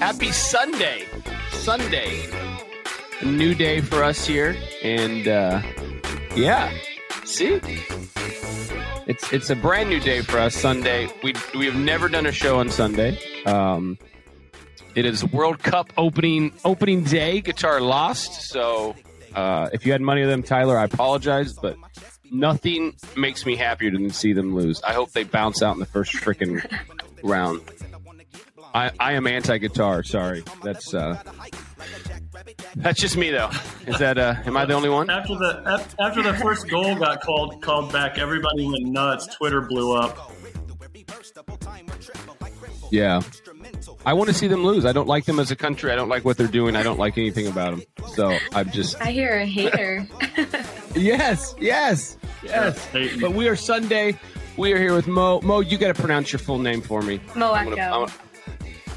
Happy Sunday. Sunday. A new day for us here. And uh, yeah, see? It's it's a brand new day for us, Sunday. We we have never done a show on Sunday. Um, it is World Cup opening opening day. Qatar lost, so uh, if you had money with them, Tyler, I apologize, but nothing makes me happier than see them lose. I hope they bounce out in the first freaking round. I, I am anti-Qatar. Sorry, that's uh, that's just me though. Is that uh, am I the only one? After the after the first goal got called called back, everybody went nuts. Twitter blew up. Yeah, I want to see them lose. I don't like them as a country. I don't like what they're doing. I don't like anything about them. So I'm just. I hear a hater. yes, yes, yes. But we are Sunday. We are here with Mo. Mo, you got to pronounce your full name for me. Moeko.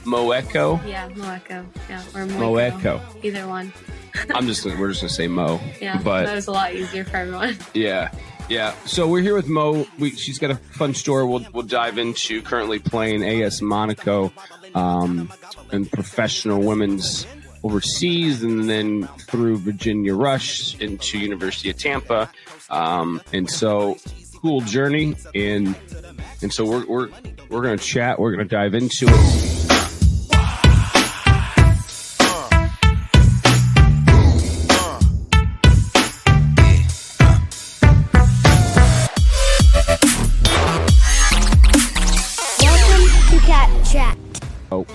Moeko. Yeah, Moeko. Yeah, or Moeko. Moeko. Either one. I'm just. We're just gonna say Mo. Yeah, but that was a lot easier for everyone. Yeah, yeah. So we're here with Mo. We, she's got a fun story. We'll we'll dive into. Currently playing AS Monaco, um, and professional women's overseas, and then through Virginia Rush into University of Tampa, um, and so cool journey. And and so we're we're we're gonna chat. We're gonna dive into it.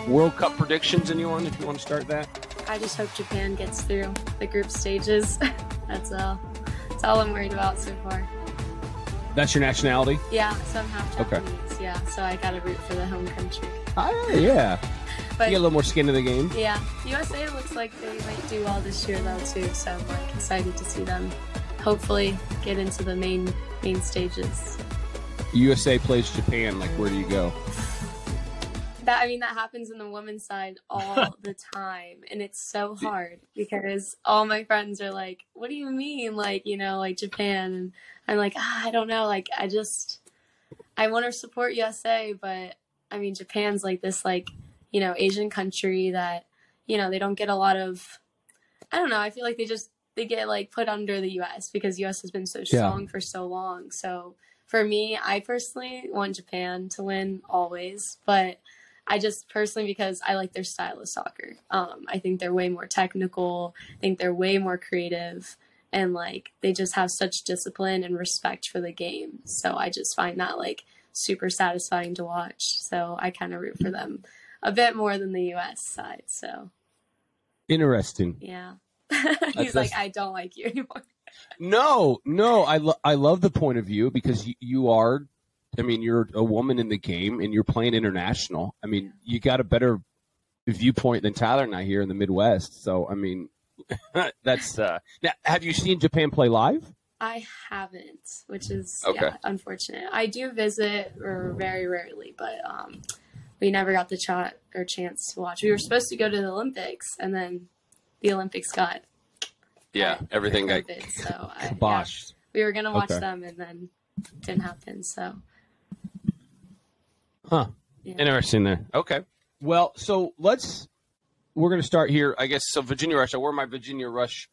World Cup predictions, anyone? If you want to start that. I just hope Japan gets through the group stages. that's all. That's all I'm worried about so far. That's your nationality? Yeah, somehow Japanese. Okay. Yeah, so I got to root for the home country. Ah, yeah. but, you get a little more skin in the game. Yeah, USA looks like they might do well this year though too. So I'm like excited to see them. Hopefully, get into the main main stages. USA plays Japan. Like, where do you go? That I mean that happens in the women's side all the time and it's so hard because all my friends are like what do you mean? Like you know like Japan? And I'm like ah, I don't know. Like I just I want to support USA but I mean Japan's like this like you know Asian country that you know they don't get a lot of I don't know. I feel like they just they get like put under the US because US has been so strong yeah. for so long. So for me I personally want Japan to win always but I just personally because I like their style of soccer. Um, I think they're way more technical. I think they're way more creative, and like they just have such discipline and respect for the game. So I just find that like super satisfying to watch. So I kind of root for them a bit more than the U.S. side. So interesting. Yeah, he's like, I don't like you anymore. no, no, I lo- I love the point of view because you, you are I mean, you're a woman in the game and you're playing international. I mean, you got a better viewpoint than Tyler and I here in the Midwest. So, I mean, that's. Uh, now, have you seen Japan play live? I haven't, which is okay. yeah, unfortunate. I do visit or very rarely, but um, we never got the shot or chance to watch. We were supposed to go to the Olympics, and then the Olympics got yeah everything got so I, yeah, we were gonna watch okay. them, and then didn't happen. So Huh. Yeah. Interesting there. Okay. Well, so let's we're going to start here. I guess so. Virginia Rush. I wore my Virginia Rush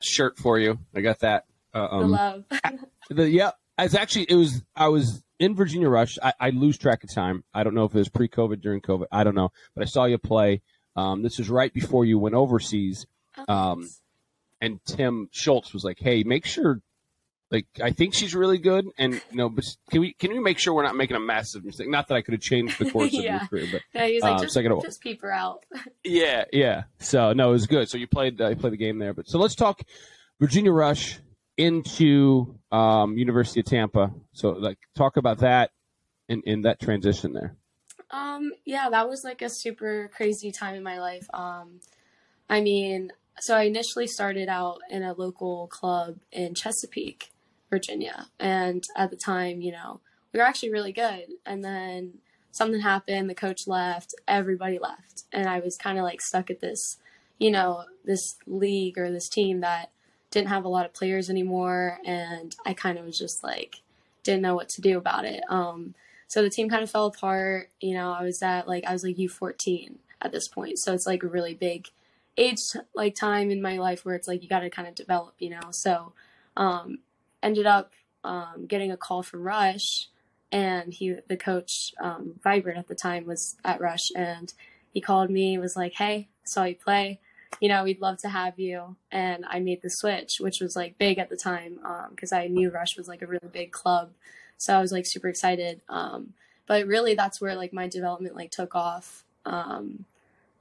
shirt for you. I got that. Uh, um, the love. the, yeah. It's actually it was I was in Virginia Rush. I, I, lose track of time. I don't know if it was pre-COVID, during COVID. I don't know, but I saw you play. Um, this is right before you went overseas. Oh, um, and Tim Schultz was like, "Hey, make sure like I think she's really good, and you know, but can we can we make sure we're not making a massive mistake? Not that I could have changed the course yeah. of your career, but yeah, he's like um, just, so just peep her out. yeah, yeah. So no, it was good. So you played uh, you played the game there, but so let's talk Virginia Rush into um, University of Tampa. So like talk about that in in that transition there. Um, yeah, that was like a super crazy time in my life. Um, I mean, so I initially started out in a local club in Chesapeake, Virginia. And at the time, you know, we were actually really good. And then something happened, the coach left, everybody left. And I was kind of like stuck at this, you know, this league or this team that didn't have a lot of players anymore. And I kind of was just like, didn't know what to do about it. Um, so the team kind of fell apart. You know, I was at like, I was like U14 at this point. So it's like a really big age like time in my life where it's like you got to kind of develop, you know. So um, ended up um, getting a call from Rush, and he the coach um, Vibert at the time was at Rush, and he called me was like, "Hey, saw you play." You know, we'd love to have you. And I made the switch, which was like big at the time because um, I knew Rush was like a really big club. So I was like super excited. Um, but really, that's where like my development like took off. Um,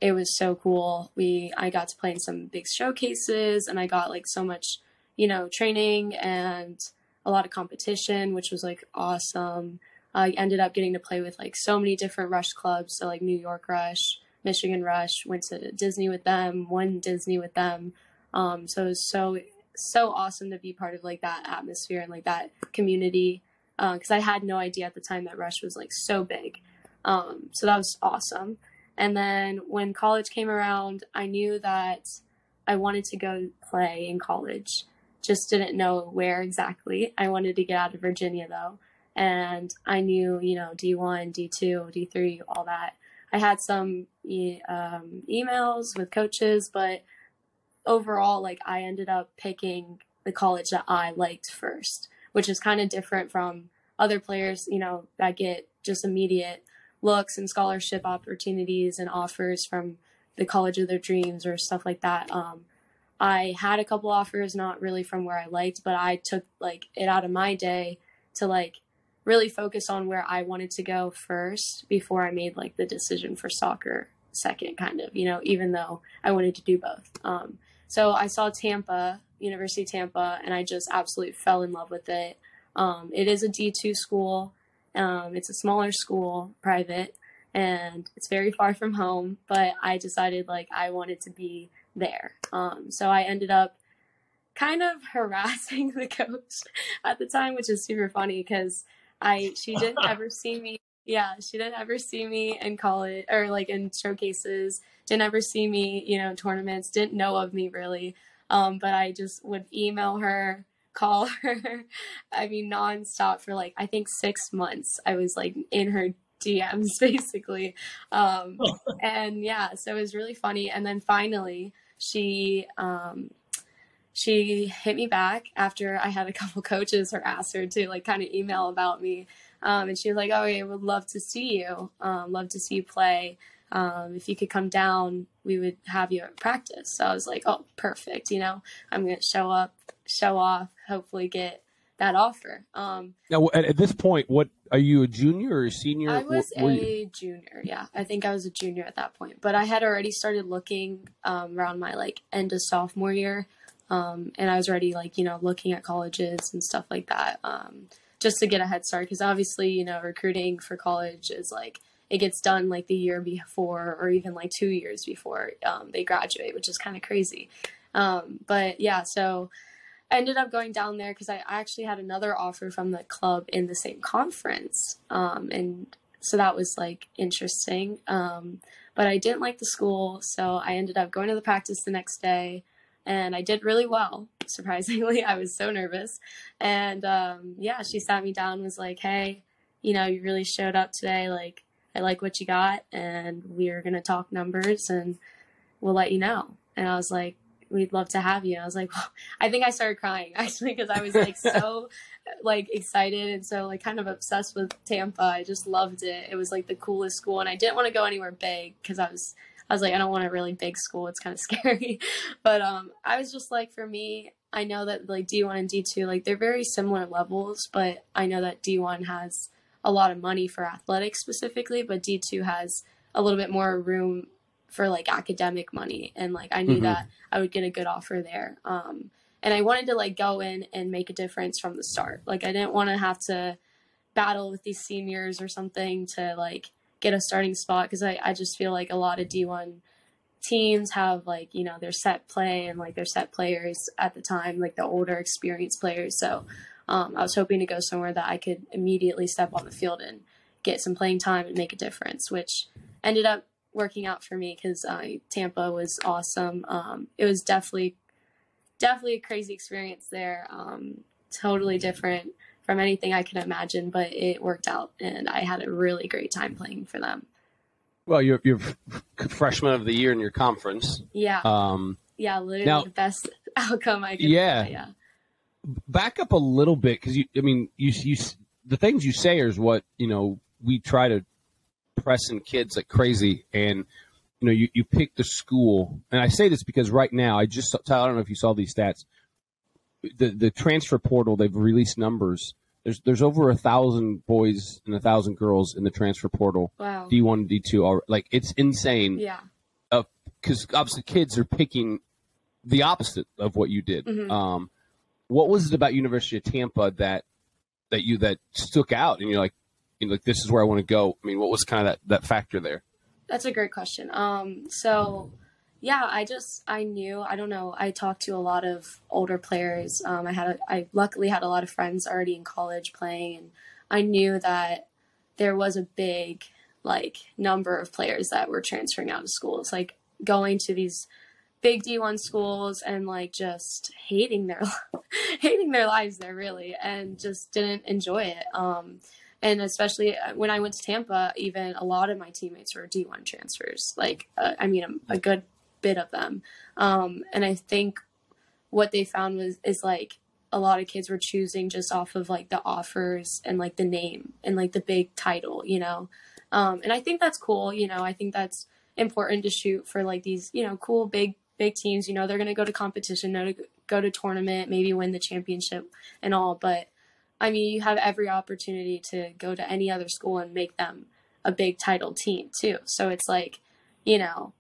it was so cool. We I got to play in some big showcases, and I got like so much, you know, training and a lot of competition, which was like awesome. I ended up getting to play with like so many different Rush clubs, so like New York Rush, Michigan Rush, went to Disney with them, won Disney with them. Um, so it was so so awesome to be part of like that atmosphere and like that community because uh, I had no idea at the time that Rush was like so big. Um, so that was awesome. And then when college came around, I knew that I wanted to go play in college. Just didn't know where exactly. I wanted to get out of Virginia though. And I knew, you know, D1, D2, D3, all that. I had some um, emails with coaches, but overall, like I ended up picking the college that I liked first, which is kind of different from other players, you know, that get just immediate looks and scholarship opportunities and offers from the college of their dreams or stuff like that. Um, I had a couple offers, not really from where I liked, but I took like it out of my day to like really focus on where I wanted to go first before I made like the decision for soccer second, kind of, you know, even though I wanted to do both. Um, so I saw Tampa, University Tampa, and I just absolutely fell in love with it. Um, it is a D2 school. Um, it's a smaller school, private, and it's very far from home. But I decided like I wanted to be there. Um, so I ended up kind of harassing the coach at the time, which is super funny because I she didn't ever see me. Yeah, she didn't ever see me in college or like in showcases. Didn't ever see me, you know, tournaments. Didn't know of me really. Um, but I just would email her call her. I mean, nonstop for like I think six months. I was like in her DMs basically, um, and yeah, so it was really funny. And then finally, she um, she hit me back after I had a couple coaches harass her to like kind of email about me. Um, and she was like, "Oh, I would love to see you. Um, love to see you play. Um, if you could come down, we would have you at practice." So I was like, "Oh, perfect. You know, I'm gonna show up, show off, hopefully get that offer. Um, now, at, at, this point, what are you a junior or a senior? I was a you? junior. Yeah, I think I was a junior at that point. But I had already started looking um, around my like end of sophomore year, um, and I was already like you know looking at colleges and stuff like that, um, just to get a head start. Because obviously, you know, recruiting for college is like it gets done like the year before or even like two years before um, they graduate, which is kind of crazy. Um, but yeah, so ended up going down there because I actually had another offer from the club in the same conference. Um, and so that was like interesting. Um, but I didn't like the school, so I ended up going to the practice the next day and I did really well. Surprisingly, I was so nervous. And um, yeah, she sat me down was like, hey, you know, you really showed up today. Like, I like what you got, and we're going to talk numbers and we'll let you know. And I was like, we'd love to have you. And I was like, well, I think I started crying actually because I was like so like excited and so like kind of obsessed with Tampa. I just loved it. It was like the coolest school, and I didn't want to go anywhere big because I was I was like I don't want a really big school. It's kind of scary, but um, I was just like for me. I know that like D1 and D2 like they're very similar levels, but I know that D1 has a lot of money for athletics specifically, but D2 has a little bit more room for like academic money and like I knew mm-hmm. that I would get a good offer there. Um, and I wanted to like go in and make a difference from the start. Like I didn't want to have to battle with these seniors or something to like get a starting spot because I, I just feel like a lot of D1 teams have like, you know, their set play and like their set players at the time, like the older experienced players. So um, I was hoping to go somewhere that I could immediately step on the field and get some playing time and make a difference, which ended up working out for me because uh, Tampa was awesome. Um, it was definitely, definitely a crazy experience there. Um, totally different from anything I could imagine, but it worked out, and I had a really great time playing for them. Well, you're you're freshman of the year in your conference. Yeah. Um, yeah, literally now- the best outcome I could. Yeah. get, yeah. back up a little bit because you, I mean, you you the things you say is what you know we try to press in kids like crazy, and you know you you pick the school, and I say this because right now I just Tyler, I don't know if you saw these stats, the the transfer portal they've released numbers. There's there's over a thousand boys and a thousand girls in the transfer portal, Wow. D one, D two. Like it's insane Yeah. because obviously kids are picking the opposite of what you did. Mhm. Um, what was it about University of Tampa that that you that stuck out and you're like, you know, like this is where I want to go? I mean, what was kind of that that factor there? That's a great question. Um, so yeah, I just I knew I don't know. I talked to a lot of older players. Um, I had a, I luckily had a lot of friends already in college playing, and I knew that there was a big like number of players that were transferring out of schools, like going to these big D1 schools and like just hating their hating their lives there really and just didn't enjoy it. Um, and especially uh, when I went to Tampa, even a lot of my teammates were D1 transfers. Like, uh, I mean, a, a good bit of them. Um, and I think what they found was is like a lot of kids were choosing just off of like the offers and like the name and like the big title, you know. Um, and I think that's cool. You know, I think that's important to shoot for like these, you know, cool big big teams. You know, they're going to go to competition, know to go to tournament, maybe win the championship and all, but I mean, you have every opportunity to go to any other school and make them a big title team too. So it's like, you know,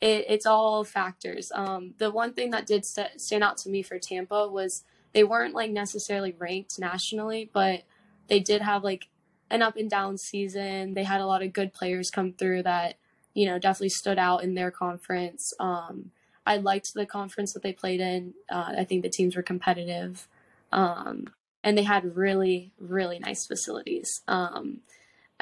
it, it's all factors. Um, the one thing that did st- stand out to me for Tampa was they weren't like necessarily ranked nationally, but they did have like an up and down season. They had a lot of good players come through that, you know, definitely stood out in their conference. Um, I liked the conference that they played in. Uh, I think the teams were competitive. Um, and they had really really nice facilities. Um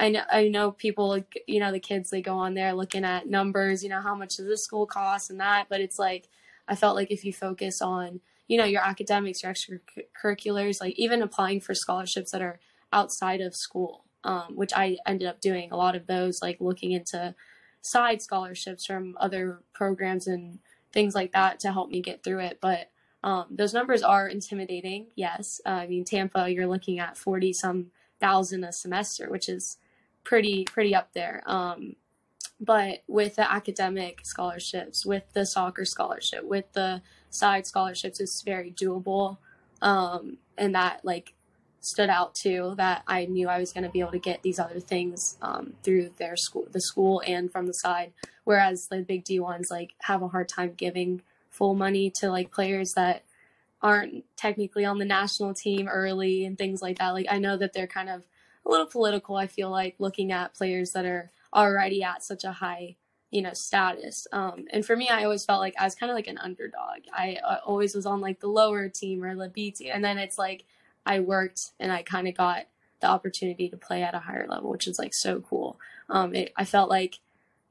i know i know people you know the kids they go on there looking at numbers you know how much does this school cost and that but it's like i felt like if you focus on you know your academics your extracurriculars like even applying for scholarships that are outside of school um, which i ended up doing a lot of those like looking into side scholarships from other programs and things like that to help me get through it but um, those numbers are intimidating. Yes, uh, I mean Tampa, you're looking at forty some thousand a semester, which is pretty pretty up there. Um, but with the academic scholarships, with the soccer scholarship, with the side scholarships, it's very doable, um, and that like stood out too. That I knew I was going to be able to get these other things um, through their school, the school, and from the side. Whereas the big D ones like have a hard time giving full money to like players that aren't technically on the national team early and things like that. Like I know that they're kind of a little political. I feel like looking at players that are already at such a high, you know, status. Um, and for me, I always felt like I was kind of like an underdog. I, I always was on like the lower team or the B team, and then it's like I worked and I kind of got the opportunity to play at a higher level, which is like so cool. Um, it, I felt like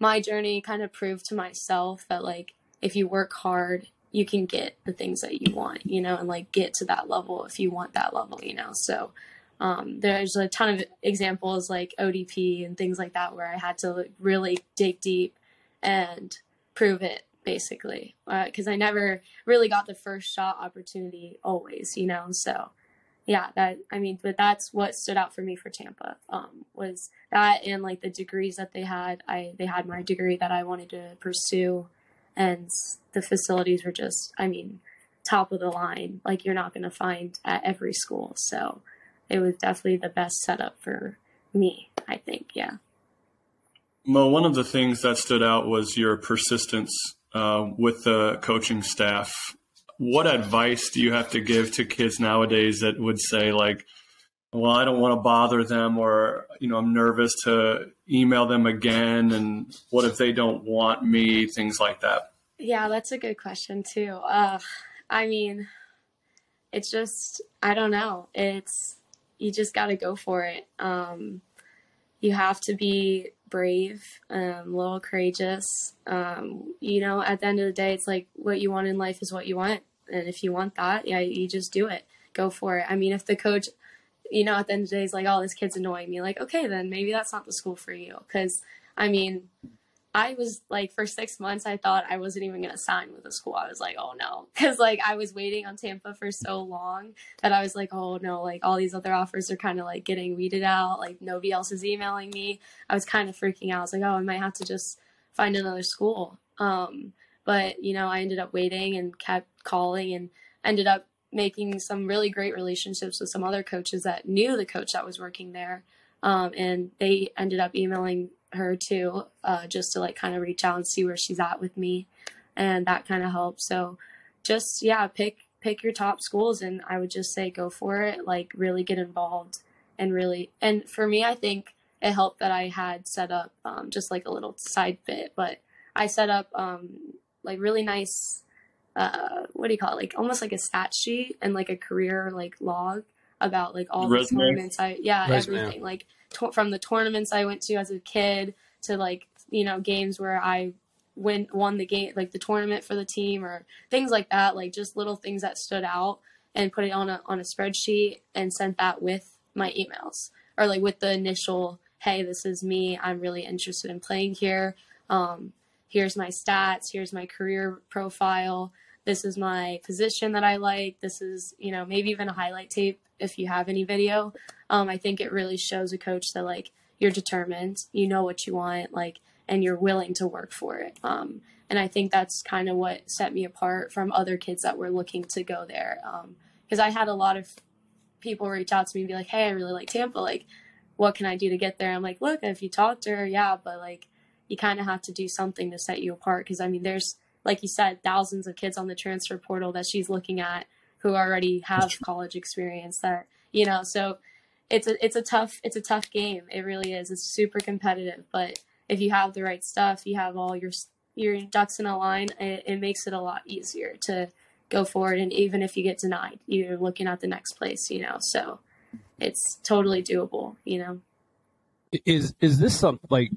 my journey kind of proved to myself that like if you work hard, you can get the things that you want, you know, and like get to that level if you want that level, you know. So um, there's a ton of examples like ODP and things like that where I had to like, really dig deep and prove it basically because uh, I never really got the first shot opportunity always, you know. So yeah, that I mean, but that's what stood out for me for Tampa um, was that and like the degrees that they had. I they had my degree that I wanted to pursue and the facilities were just i mean top of the line like you're not going to find at every school. So it was definitely the best setup for me i think yeah. Mo one of the things that stood out was your persistence uh, with the coaching staff. What advice do you have to give to kids nowadays that would say like well i don't want to bother them or you know i'm nervous to email them again and what if they don't want me things like that. Yeah that's a good question too. Uh, i mean it's just i don't know. It's you just got to go for it. Um, you have to be brave um, a little courageous. Um, you know at the end of the day it's like what you want in life is what you want. And if you want that yeah you just do it. Go for it. I mean if the coach you know, at the end of the day, it's like, oh, this kid's annoying me. Like, okay, then maybe that's not the school for you. Because, I mean, I was like for six months, I thought I wasn't even going to sign with the school. I was like, oh no. Cause like I was waiting on Tampa for so long that I was like, oh no, like all these other offers are kind of like getting weeded out. Like nobody else is emailing me. I was kind of freaking out. I was like, oh, I might have to just find another school. Um, but you know, I ended up waiting and kept calling and ended up making some really great relationships with some other coaches that knew the coach that was working there. Um, and they ended up emailing her too, uh, just to like kind of reach out and see where she's at with me, and that kind of helped. So, just yeah, pick pick your top schools, and I would just say go for it. Like really get involved, and really, and for me, I think it helped that I had set up um, just like a little side bit, but I set up um, like really nice. Uh, what do you call it? Like almost like a stat sheet and like a career like log about like all the tournaments I yeah Resume. everything like to- from the tournaments I went to as a kid to like you know games where I win won the game like the tournament for the team or things like that like just little things that stood out and put it on a on a spreadsheet and sent that with my emails or like with the initial hey this is me I'm really interested in playing here um, here's my stats here's my career profile this is my position that I like this is you know maybe even a highlight tape if you have any video um, I think it really shows a coach that like you're determined, you know what you want, like, and you're willing to work for it. Um, and I think that's kind of what set me apart from other kids that were looking to go there. Because um, I had a lot of people reach out to me and be like, "Hey, I really like Tampa. Like, what can I do to get there?" I'm like, "Look, if you talk to her, yeah, but like, you kind of have to do something to set you apart. Because I mean, there's like you said, thousands of kids on the transfer portal that she's looking at who already have college experience. That you know, so it's a it's a tough it's a tough game. It really is. It's super competitive, but if you have the right stuff, you have all your your ducks in a line. It, it makes it a lot easier to go forward. And even if you get denied, you're looking at the next place. You know, so it's totally doable. You know, is is this something like?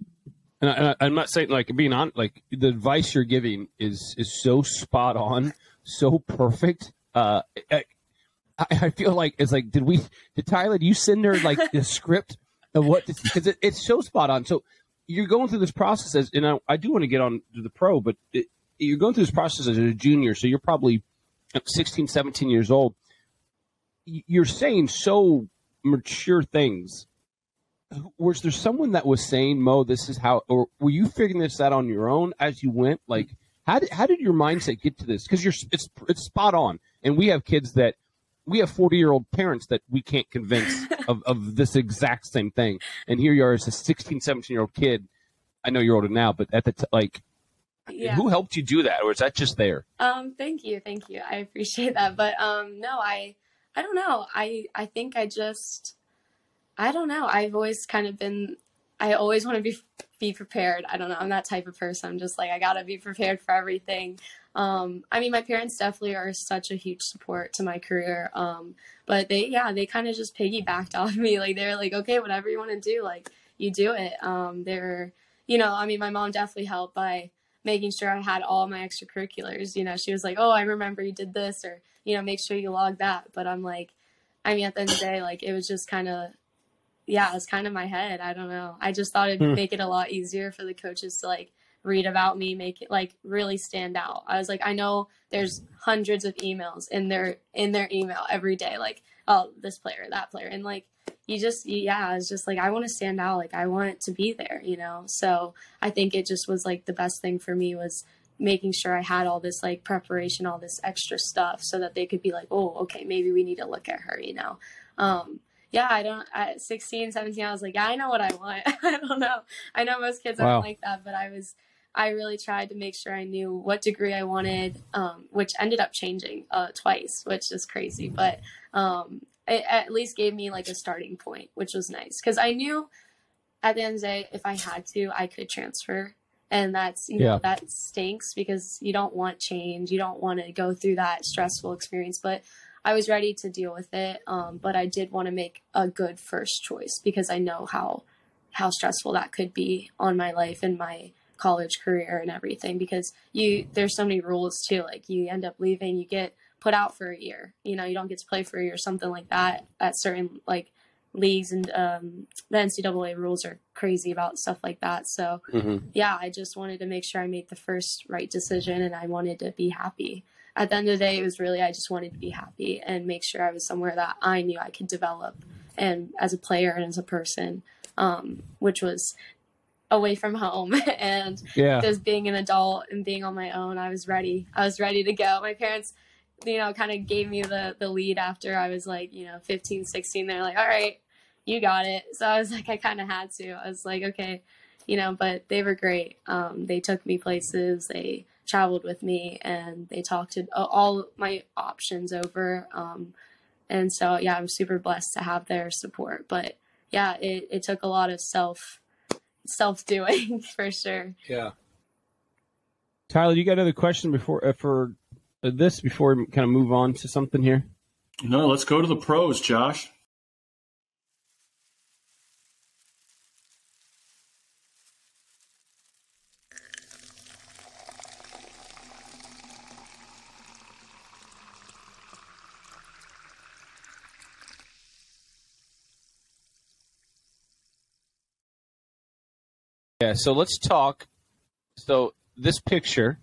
And I, am not saying like being on like the advice you're giving is is so spot on, so perfect. Uh, I, I feel like it's like, did we, did Tyler, do you send her like the script of what, because it, it's so spot on. So you're going through this process as, and I, I do want to get on to the pro, but it, you're going through this process as a junior. So you're probably 16, 17 years old. You're saying so mature things. Was there someone that was saying, Mo, this is how, or were you figuring this out on your own as you went? Like, how did, how did your mindset get to this? Because you're, it's, it's spot on. And we have kids that we have 40 year old parents that we can't convince of, of this exact same thing. And here you are as a 16, 17 year old kid. I know you're older now, but at the t- like, yeah. who helped you do that, or is that just there? Um, thank you, thank you. I appreciate that, but um, no, I, I don't know. I, I think I just, I don't know. I've always kind of been. I always want to be be prepared. I don't know. I'm that type of person. I'm just like I gotta be prepared for everything. Um, I mean, my parents definitely are such a huge support to my career. Um, but they, yeah, they kind of just piggybacked off me. Like they're like, okay, whatever you want to do, like you do it. Um, they're, you know, I mean, my mom definitely helped by making sure I had all my extracurriculars. You know, she was like, oh, I remember you did this, or you know, make sure you log that. But I'm like, I mean, at the end of the day, like it was just kind of, yeah, it was kind of my head. I don't know. I just thought it'd hmm. make it a lot easier for the coaches to like read about me make it like really stand out. I was like, I know there's hundreds of emails in their in their email every day, like, oh, this player, that player, and like you just yeah, it's just like I want to stand out, like I want to be there, you know. So I think it just was like the best thing for me was making sure I had all this like preparation, all this extra stuff, so that they could be like, oh, okay, maybe we need to look at her, you know. Um, yeah, I don't, at 16, 17, I was like, yeah, I know what I want. I don't know. I know most kids wow. aren't like that, but I was I really tried to make sure I knew what degree I wanted, um, which ended up changing uh, twice, which is crazy. But um, it at least gave me like a starting point, which was nice because I knew at the end of the day, if I had to, I could transfer. And that's, you know, that stinks because you don't want change. You don't want to go through that stressful experience. But I was ready to deal with it. Um, but I did want to make a good first choice because I know how how stressful that could be on my life and my college career and everything because you there's so many rules too like you end up leaving you get put out for a year you know you don't get to play for a year or something like that at certain like leagues and um, the NCAA rules are crazy about stuff like that. So Mhm. yeah, I just wanted to make sure I made the first right decision and I wanted to be happy. At the end of the day, it was really I just wanted to be happy and make sure I was somewhere that I knew I could develop and as a player and as a person, um, which was away from home and Yeah. just being an adult and being on my own. I was ready. I was ready to go. My parents, you know, kind of gave me the the lead after I was like, you know, 15, 16. They're like, "All right, you got it." So I was like, I kind of had to. I was like, okay, you know, but they were great. Um, they took me places. They traveled with me and they talked to all my options over. Um, and so, yeah, I'm super blessed to have their support. But yeah, it, it took a lot of self self doing for sure. Yeah. Tyler, you got another question before uh, for uh, this before we kind of move on to something here? No, let's go to the pros, Josh. Yeah. So let's talk. So this picture.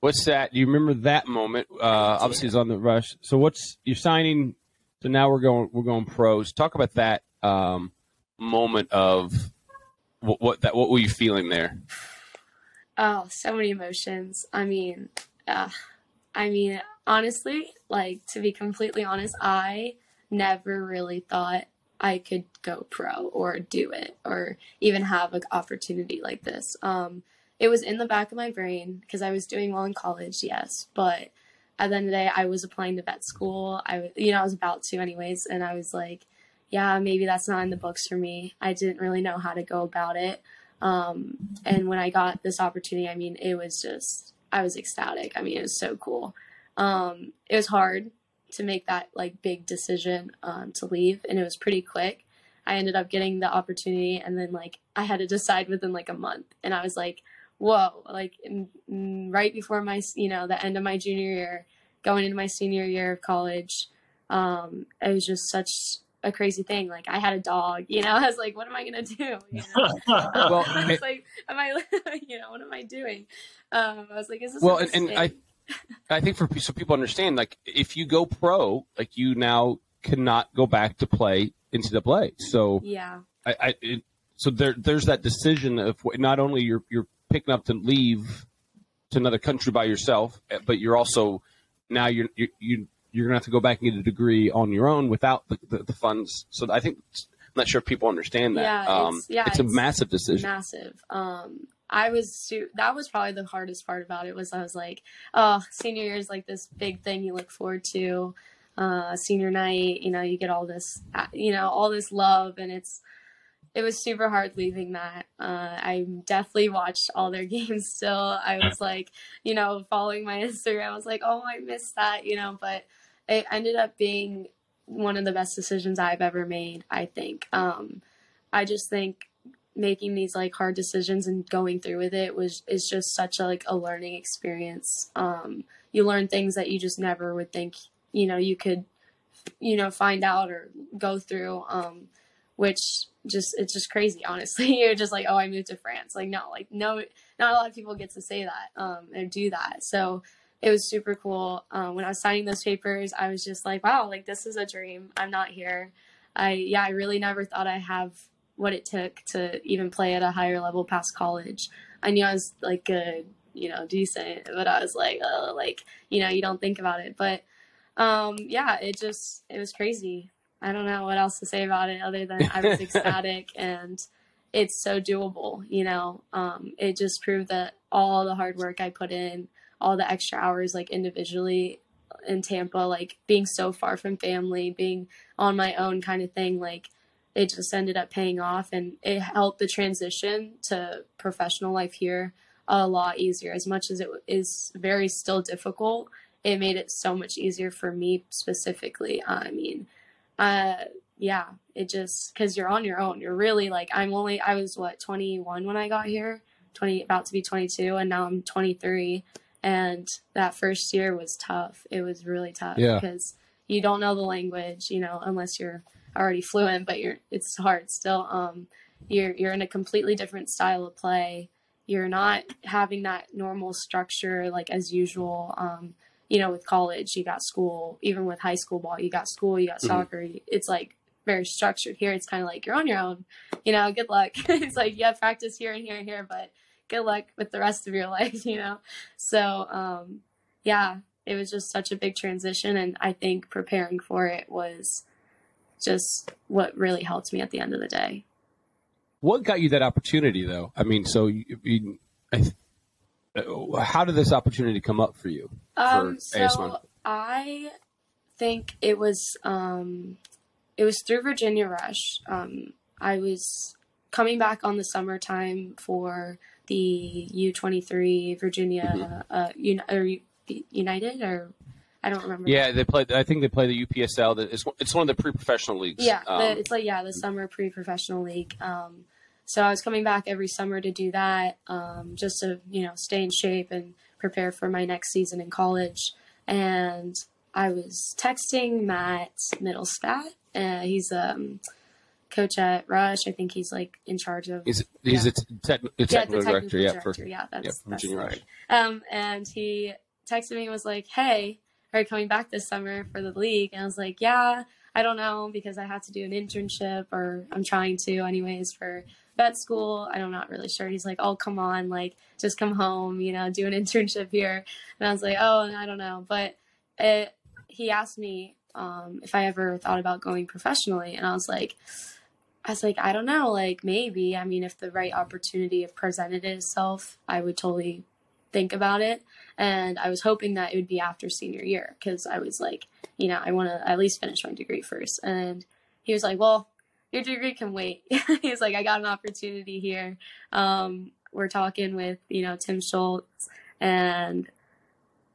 What's that? Do you remember that moment? Uh, obviously, it's on the rush. So what's you're signing? So now we're going. We're going pros. Talk about that um, moment of what, what that. What were you feeling there? Oh, so many emotions. I mean, uh, I mean, honestly, like to be completely honest, I never really thought I could go pro or do it or even have an opportunity like this. Um, it was in the back of my brain because I was doing well in college, yes, but at the end of the day, I was applying to vet school. I, you know, I was about to anyways, and I was like, yeah, maybe that's not in the books for me. I didn't really know how to go about it. Um, and when I got this opportunity, I mean, it was just, I was ecstatic. I mean, it was so cool. Um, it was hard to make that like big decision um, to leave, and it was pretty quick. I ended up getting the opportunity, and then like I had to decide within like a month, and I was like, whoa, like right before my, you know, the end of my junior year, going into my senior year of college, um, it was just such a crazy thing. Like I had a dog, you know, I was like, what am I gonna do? You know? Well, I was like, am I, you know, what am I doing? Um, I was like, is this Well, a and- and mistake? I think for so people understand, like if you go pro, like you now cannot go back to play NCAA. So yeah, I, I it, so there there's that decision of not only you're you're picking up to leave to another country by yourself, eh, but you're also now you're you you you're gonna have to go back and get a degree on your own without the, the, the funds. So I think I'm not sure if people understand that. Yeah, um, it's- yeah, it's a it's massive decision. massive. Um, I was su- that was probably the hardest part about it was I was like, oh, senior year is like this big thing you look forward to. Uh, senior night, you know, you get all this, uh, you know, all this love, and it's it was super hard leaving that. Uh, I definitely watched all their games still. I was like, you know, following my Instagram. I was like, oh, I missed that, you know, but it ended up being one of the best decisions I've ever made. I think. Um, I just think making these like hard decisions and going through with it was is just such a like a learning experience. Um, you learn things that you just never would think you know you could you know find out or go through. Um, which just it's just crazy honestly. You're just like oh i moved to france. Like no like no not a lot of people get to say that um and do that. So it was super cool. Um, when i was signing those papers i was just like wow like this is a dream. I'm not here. I yeah i really never thought i have what it took to even play at a higher level past college. I knew i was like good you know decent but i was like oh like you know you don't think about it. But um yeah it just it was crazy. I don't know what else to say about it other than I was ecstatic and it's so doable, you know. Um, it just proved that all the hard work I put in, all the extra hours like individually in Tampa, like being so far from family, being on my own kind of thing, like it just ended up paying off and it helped the transition to professional life here a lot easier. As much as it is very still difficult, it made it so much easier for me specifically. I mean, uh yeah it just because you're on your own you're really like i'm only i was what 21 when i got here 20 about to be 22 and now i'm 23 and that first year was tough it was really tough Yeah. because you don't know the language, you know, unless you're already fluent, but you're it's hard still. Um, you're you're in a completely different style of play. You're not having that normal structure like as usual. Um, you know, with college, you got school. Even with high school ball, you got school, you got mm-hmm. soccer. It's like very structured. Here, it's kind of like you're on your own. You know, good luck. it's like you have practice here and here and here, but good luck with the rest of your life. You know, so um, yeah, it was just such a big transition, and I think preparing for it was just what really helped me at the end of the day. What got you that opportunity, though? I mean, so you, you I, uh, how did this opportunity come up for you? Um, for so I think it was um, it was through Virginia Rush. Um, I was coming back on the summertime for the U twenty three Virginia mm-hmm. uh, Un- or United or I don't remember. Yeah, they played. I think they play the UPSL. It's it's one of the pre-professional leagues. Yeah, um, the, it's like yeah, the summer pre-professional league. Um, so I was coming back every summer to do that, um, just to you know stay in shape and prepare for my next season in college. And I was texting Matt Middlestat. Uh, he's um coach at Rush. I think he's like in charge of. He's he's yeah. a, technical yeah, technical director. Yeah, director. For, yeah, that's, yeah, that's Rush. Um, and he texted me and was like, "Hey, are coming back this summer for the league?" And I was like, "Yeah, I don't know because I have to do an internship or I'm trying to anyways for vet school. I'm not really sure." He's like, "Oh, come on, like just come home, you know, do an internship here." And I was like, "Oh, I don't know," but it, he asked me um, if I ever thought about going professionally, and I was like. I was like, I don't know, like maybe. I mean, if the right opportunity presented itself, I would totally think about it. And I was hoping that it would be after senior year because I was like, you know, I want to at least finish my degree first. And he was like, well, your degree can wait. he was like, I got an opportunity here. Um, we're talking with, you know, Tim Schultz and,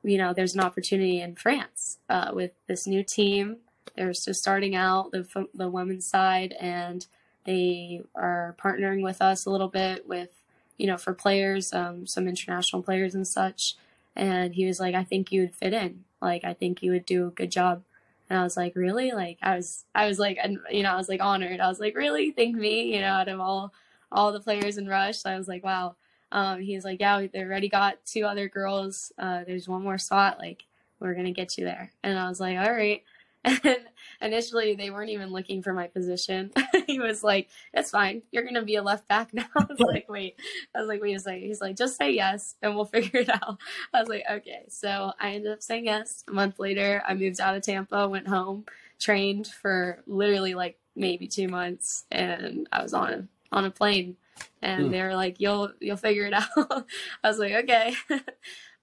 you know, there's an opportunity in France uh, with this new team. They're just starting out the, the women's side and they are partnering with us a little bit with you know, for players, um, some international players and such. And he was like, I think you would fit in. Like, I think you would do a good job. And I was like, really? Like, I was, I was like, and you know, I was like honored. I was like, really? Think me? You know, out of all, all the players in Rush, so I was like, wow. Um, he's like, yeah, they already got two other girls. Uh, there's one more spot. Like, we're gonna get you there. And I was like, all right. And initially, they weren't even looking for my position. he was like, "It's fine. You're gonna be a left back now." I was like, "Wait." I was like, "Wait a second. He's like, "Just say yes, and we'll figure it out." I was like, "Okay." So I ended up saying yes. A month later, I moved out of Tampa, went home, trained for literally like maybe two months, and I was on a on a plane. And mm. they were like, "You'll you'll figure it out." I was like, "Okay."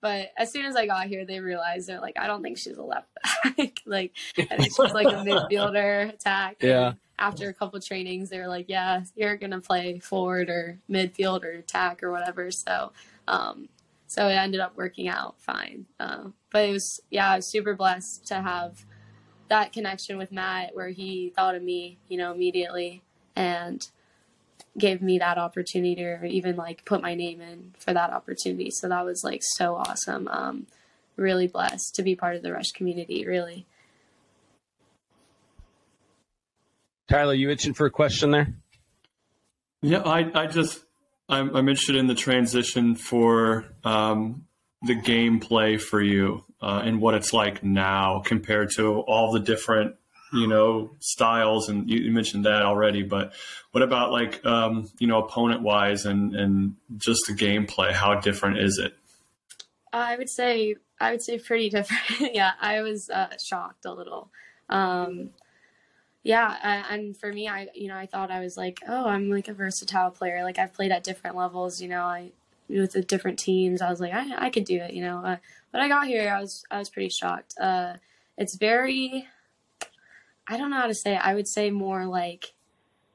But as soon as I got here, they realized they're like, I don't think she's a left back. like, I think she's like a midfielder attack. Yeah. And after a couple trainings, they were like, yeah, you're gonna play forward or midfield or attack or whatever. So, um, so it ended up working out fine. Uh, but it was, yeah, I was super blessed to have that connection with Matt, where he thought of me, you know, immediately, and gave me that opportunity or even like put my name in for that opportunity. So that was like so awesome. Um, really blessed to be part of the Rush community, really. Tyler, you itching for a question there? Yeah, I, I just, I'm, I'm interested in the transition for um, the gameplay for you uh, and what it's like now compared to all the different you know styles and you, mentioned that already but what about like um, you know opponent wise and and just the gameplay? How different is it? I would say i would say pretty different. Yeah i was uh, shocked a little. Um, yeah and for me i you know i thought i was like oh i'm like a versatile player. Like i've played at different levels you know i with the different teams. I was like i, I could do it you know uh, but i got here i was i was pretty shocked. Uh, it's very I don't know how to say it. I would say more like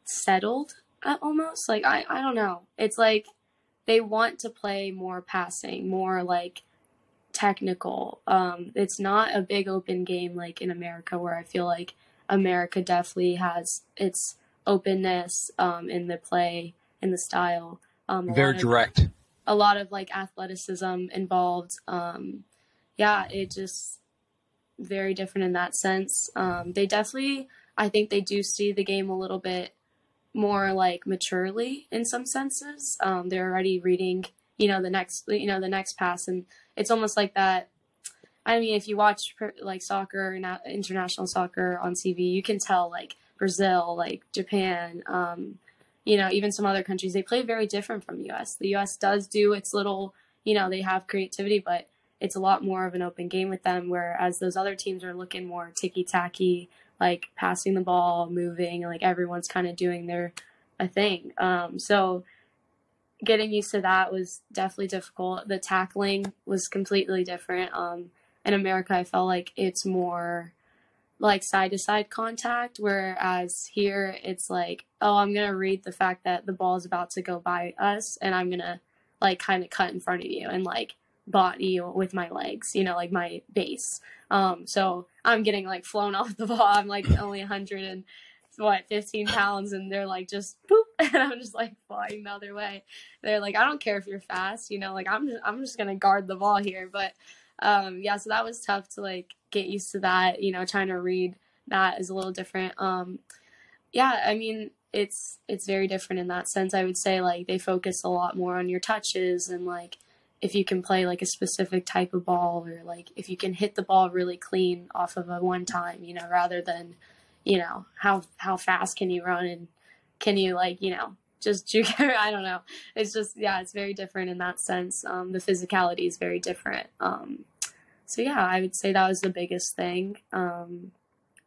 settled uh, almost. Like I I don't know. It's like they want to play more passing, more like technical. Um it's not a big open game like in America where I feel like America definitely has its openness um in the play in the style. Um very direct. a lot of like athleticism involved. Um yeah, it just very different in that sense. Um, they definitely, I think they do see the game a little bit more like maturely in some senses. Um, they're already reading, you know, the next, you know, the next pass, and it's almost like that. I mean, if you watch like soccer, international soccer on TV, you can tell like Brazil, like Japan, um, you know, even some other countries, they play very different from the U.S. The U.S. does do its little, you know, they have creativity, but it's a lot more of an open game with them. Whereas those other teams are looking more ticky tacky, like passing the ball, moving, like everyone's kind of doing their a thing. Um, so getting used to that was definitely difficult. The tackling was completely different. Um, in America, I felt like it's more like side to side contact, whereas here it's like, oh, I'm gonna read the fact that the ball is about to go by us, and I'm gonna like kind of cut in front of you and like body with my legs, you know, like my base. Um, so I'm getting like flown off the ball. I'm like only 100 and what 15 pounds, and they're like just poop, and I'm just like flying the other way. They're like, I don't care if you're fast, you know, like I'm just I'm just gonna guard the ball here, but um, yeah, so that was tough to like get used to that. You know, trying to read that is a little different. Um, yeah, I mean, it's it's very different in that sense. I would say like they focus a lot more on your touches and like if you can play like a specific type of ball or like if you can hit the ball really clean off of a one time, you know, rather than you know how how fast can you run and can you like you know just juke I don't know. It's just yeah, it's very different in that sense. Um, the physicality is very different. Um, so yeah, I would say that was the biggest thing. Um,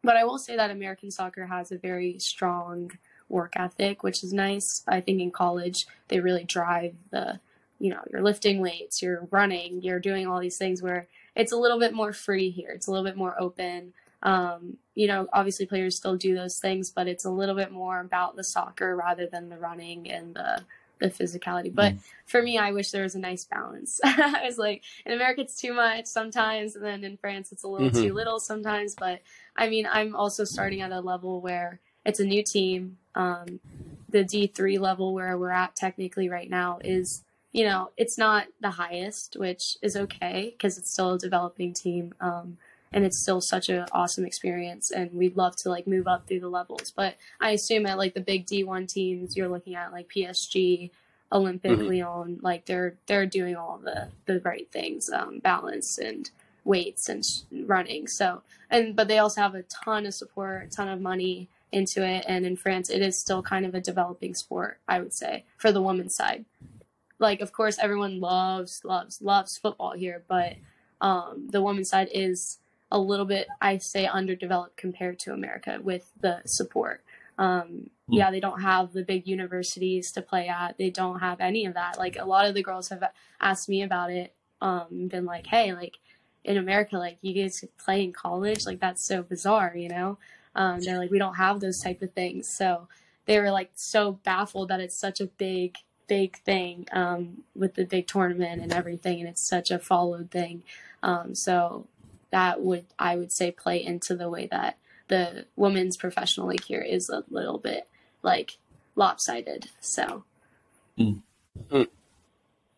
but I will say that American soccer has a very strong work ethic, which is nice. I think in college they really drive the, you know, you're lifting weights, you're running, you're doing all these things where it's a little bit more free here. It's a little bit more open. Um, you know, obviously players still do those things, but it's a little bit more about the soccer rather than the running and the the physicality. But mm. for me, I wish there was a nice balance. I was like, in America, it's too much sometimes, and then in France, it's a little mm-hmm. too little sometimes. But I mean, I'm also starting at a level where it's a new team. Um, the D3 level where we're at technically right now is, you know, it's not the highest, which is okay because it's still a developing team. Um, and it's still such an awesome experience and we'd love to like move up through the levels but i assume at like the big d1 teams you're looking at like psg olympic mm-hmm. lyon like they're they're doing all the the right things um, balance and weights and running so and but they also have a ton of support a ton of money into it and in france it is still kind of a developing sport i would say for the women's side like of course everyone loves loves loves football here but um, the women's side is a little bit, I say, underdeveloped compared to America with the support. Um, mm. Yeah, they don't have the big universities to play at. They don't have any of that. Like a lot of the girls have asked me about it, um, been like, "Hey, like in America, like you guys play in college, like that's so bizarre," you know? Um, they're like, "We don't have those type of things." So they were like so baffled that it's such a big, big thing um, with the big tournament and everything, and it's such a followed thing. Um, so that would I would say play into the way that the women's professional league here is a little bit like lopsided. So. Mm.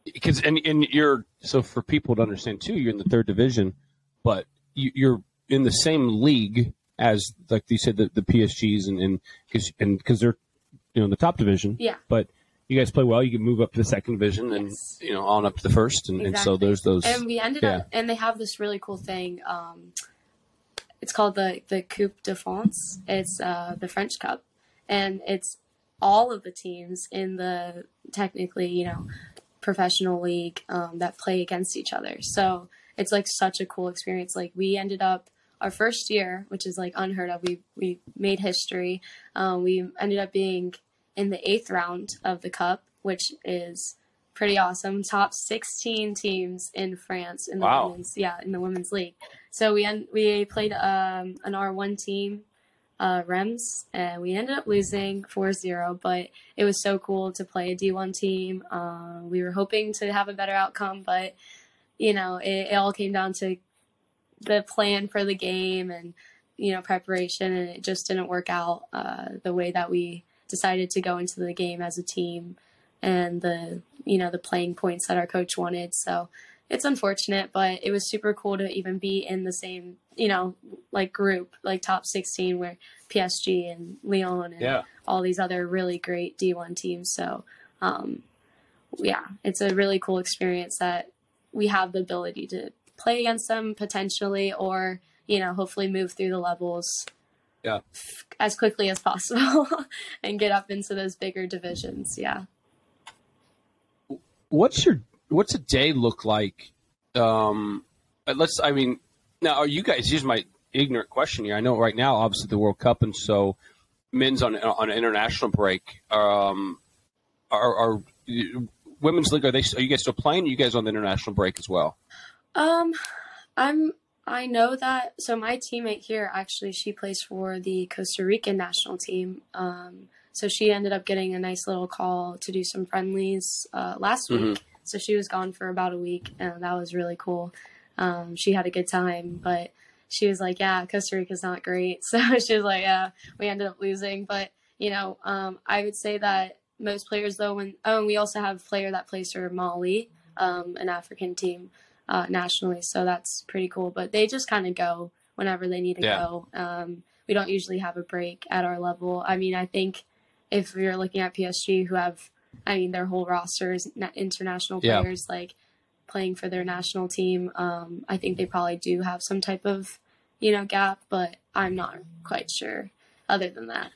Because and and you're so for people to understand too, you're in the third division, but you, you're in the same league as like you said the, the PSGs and and because and because they're you know in the top division. Yeah. But you guys play well, you can move up to the second division and yes. you know on up to the first, and, exactly. and so there's those. And we ended yeah. up, and they have this really cool thing. Um, it's called the the Coupe de France. It's uh, the French Cup, and it's all of the teams in the technically, you know, professional league um, that play against each other. So it's like such a cool experience. Like we ended up our first year, which is like unheard of. We we made history. Um, we ended up being in the eighth round of the Cup, which is pretty awesome. Top 16 teams in France in the wow. women's yeah in the women's league. So we en- we played um, an R1 team, uh, Reims, and we ended up losing 4-0. But it was so cool to play a D1 team. Uh, we were hoping to have a better outcome, but you know it, it all came down to the plan for the game and you know preparation, and it just didn't work out uh, the way that we decided to go into the game as a team and the you know the playing points that our coach wanted. So it's unfortunate, but it was super cool to even be in the same, you know, like group, like top 16 where PSG and Lyon and Yeah. all these other really great D1 teams. So, um, yeah, it's a really cool experience that we have the ability to play against them potentially, or, you know, hopefully move through the levels Yeah. as quickly as possible and get up into those bigger divisions. Yeah. What's your what's a day look like? Um, uh, let's. I mean, now are you guys? Here's my ignorant question here. I know right now, obviously, the World Cup, and so men's on on an international break. Um, are, are women's league? Are they? Are you guys still playing? Are you guys on the international break as well? Um, I'm. I know that. So my teammate here, actually, she plays for the Costa Rican national team. Um, so she ended up getting a nice little call to do some friendlies uh, last Mhm. week. So she was gone for about a week, and that was really cool. Um, she had a good time, but she was like, "Yeah, Costa Rica's not great." So she was like, "Yeah, we ended up losing." But you know, um, I would say that most players, though, when oh, and we also have a player that plays for Mali, um, an African team uh, nationally, so that's pretty cool. But they just kind of go whenever they need to Yeah. go. Um, we don't usually have a break at our level. I mean, I think if you're looking at PSG, who have, I mean, their whole roster is na- international Yeah. players, like playing for their national team. Um, I think they probably do have some type of, you know, gap, but I'm not quite sure. Other than that,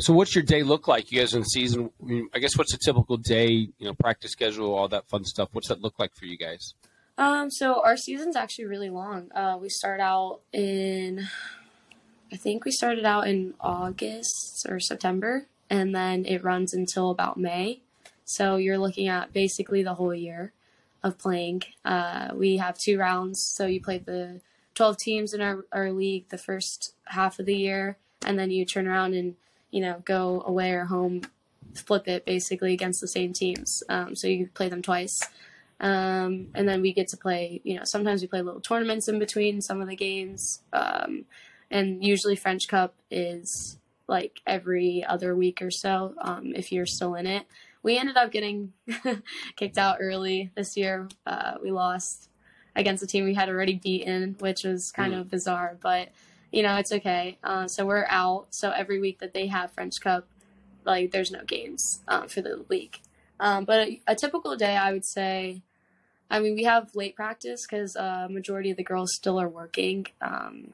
So, what's your day look like? You guys in season? I, mean, I guess what's a typical day? You know, practice schedule, all that fun stuff. What's that look like for you guys? Um, so our season's actually really long. Uh, we start out in, I think we started out in August or September, and then it runs until about May. So you're looking at basically the whole year of playing. Uh, we have two rounds, so you play the 12 teams in our, our league the first half of the year, and then you turn around and, you know, go away or home, flip it basically against the same teams. Um, so you play them twice. Um, and then we get to play, you know, sometimes we play little tournaments in between some of the games. Um, and usually French Cup is like every other week or so, um, if you're still in it. We ended up getting kicked out early this year. Uh, we lost against a team we had already beaten, which was kind of bizarre, but you know, it's okay. Uh, so we're out. So every week that they have French Cup, like there's no games uh, for the week. Um, but a, a typical day, I would say, I mean, we have late practice because uh, majority of the girls still are working. Um,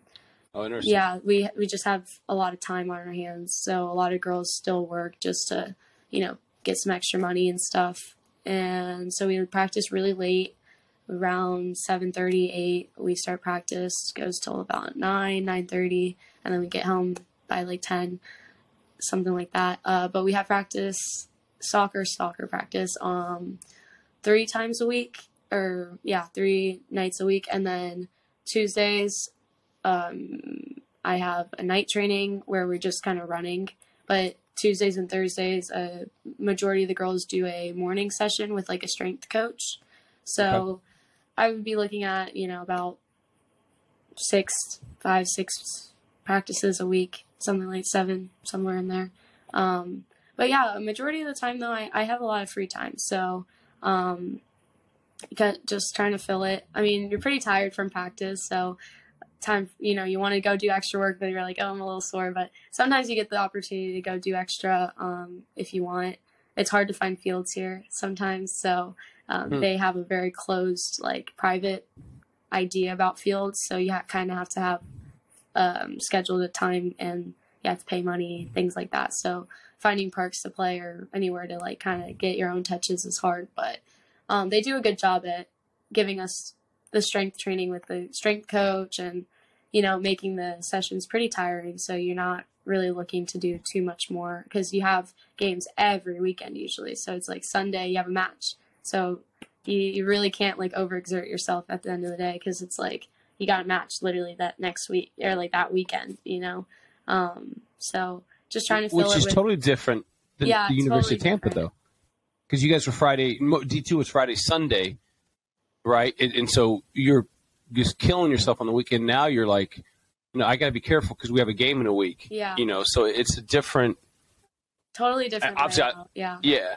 Oh, interesting. yeah, we we just have a lot of time on our hands, so a lot of girls still work just to, you know, get some extra money and stuff. And so we practice really late, around 7:30, 8. We start practice, goes till about 9, 9:30, and then we get home by like 10, something like that. Uh, but we have practice, soccer, soccer practice, um, three times a week, or yeah, three nights a week, and then Tuesdays um, I have a night training where we're just kind of running, but Tuesdays and Thursdays, a majority of the girls do a morning session with like a strength coach. So I would be looking at, you know, about six, five, six practices a week, something like seven, somewhere in there. Um, but yeah, a majority of the time though, I, I have a lot of free time. So, um, just trying to fill it. I mean, you're pretty tired from practice, so time, you know, you want to go do extra work, but you're like, oh, I'm a little sore. But sometimes you get the opportunity to go do extra um, if you want. It's hard to find fields here sometimes, so um, Hmm. they have a very closed, like private idea about fields. So you ha- kind of have to have um, scheduled a time and you have to pay money, things like that. So finding parks to play or anywhere to like kind of get your own touches is hard, but um, they do a good job at giving us the strength training with the strength coach and you know making the sessions pretty tiring so you're not really looking to do too much more because you have games every weekend usually so it's like sunday you have a match so you, you really can't like overexert yourself at the end of the day because it's like you got a match literally that next week or like that weekend you know um so just trying to fill Which is with totally different than Yeah, the University totally of Tampa, different. though. Because you guys were Friday, D2 was Friday, Sunday, right? And, and so you're just killing yourself on the weekend. Now you're like, you know, I got to be careful because we have a game in a week. yeah You know, so it's a different, totally different obviously I- yeah yeah.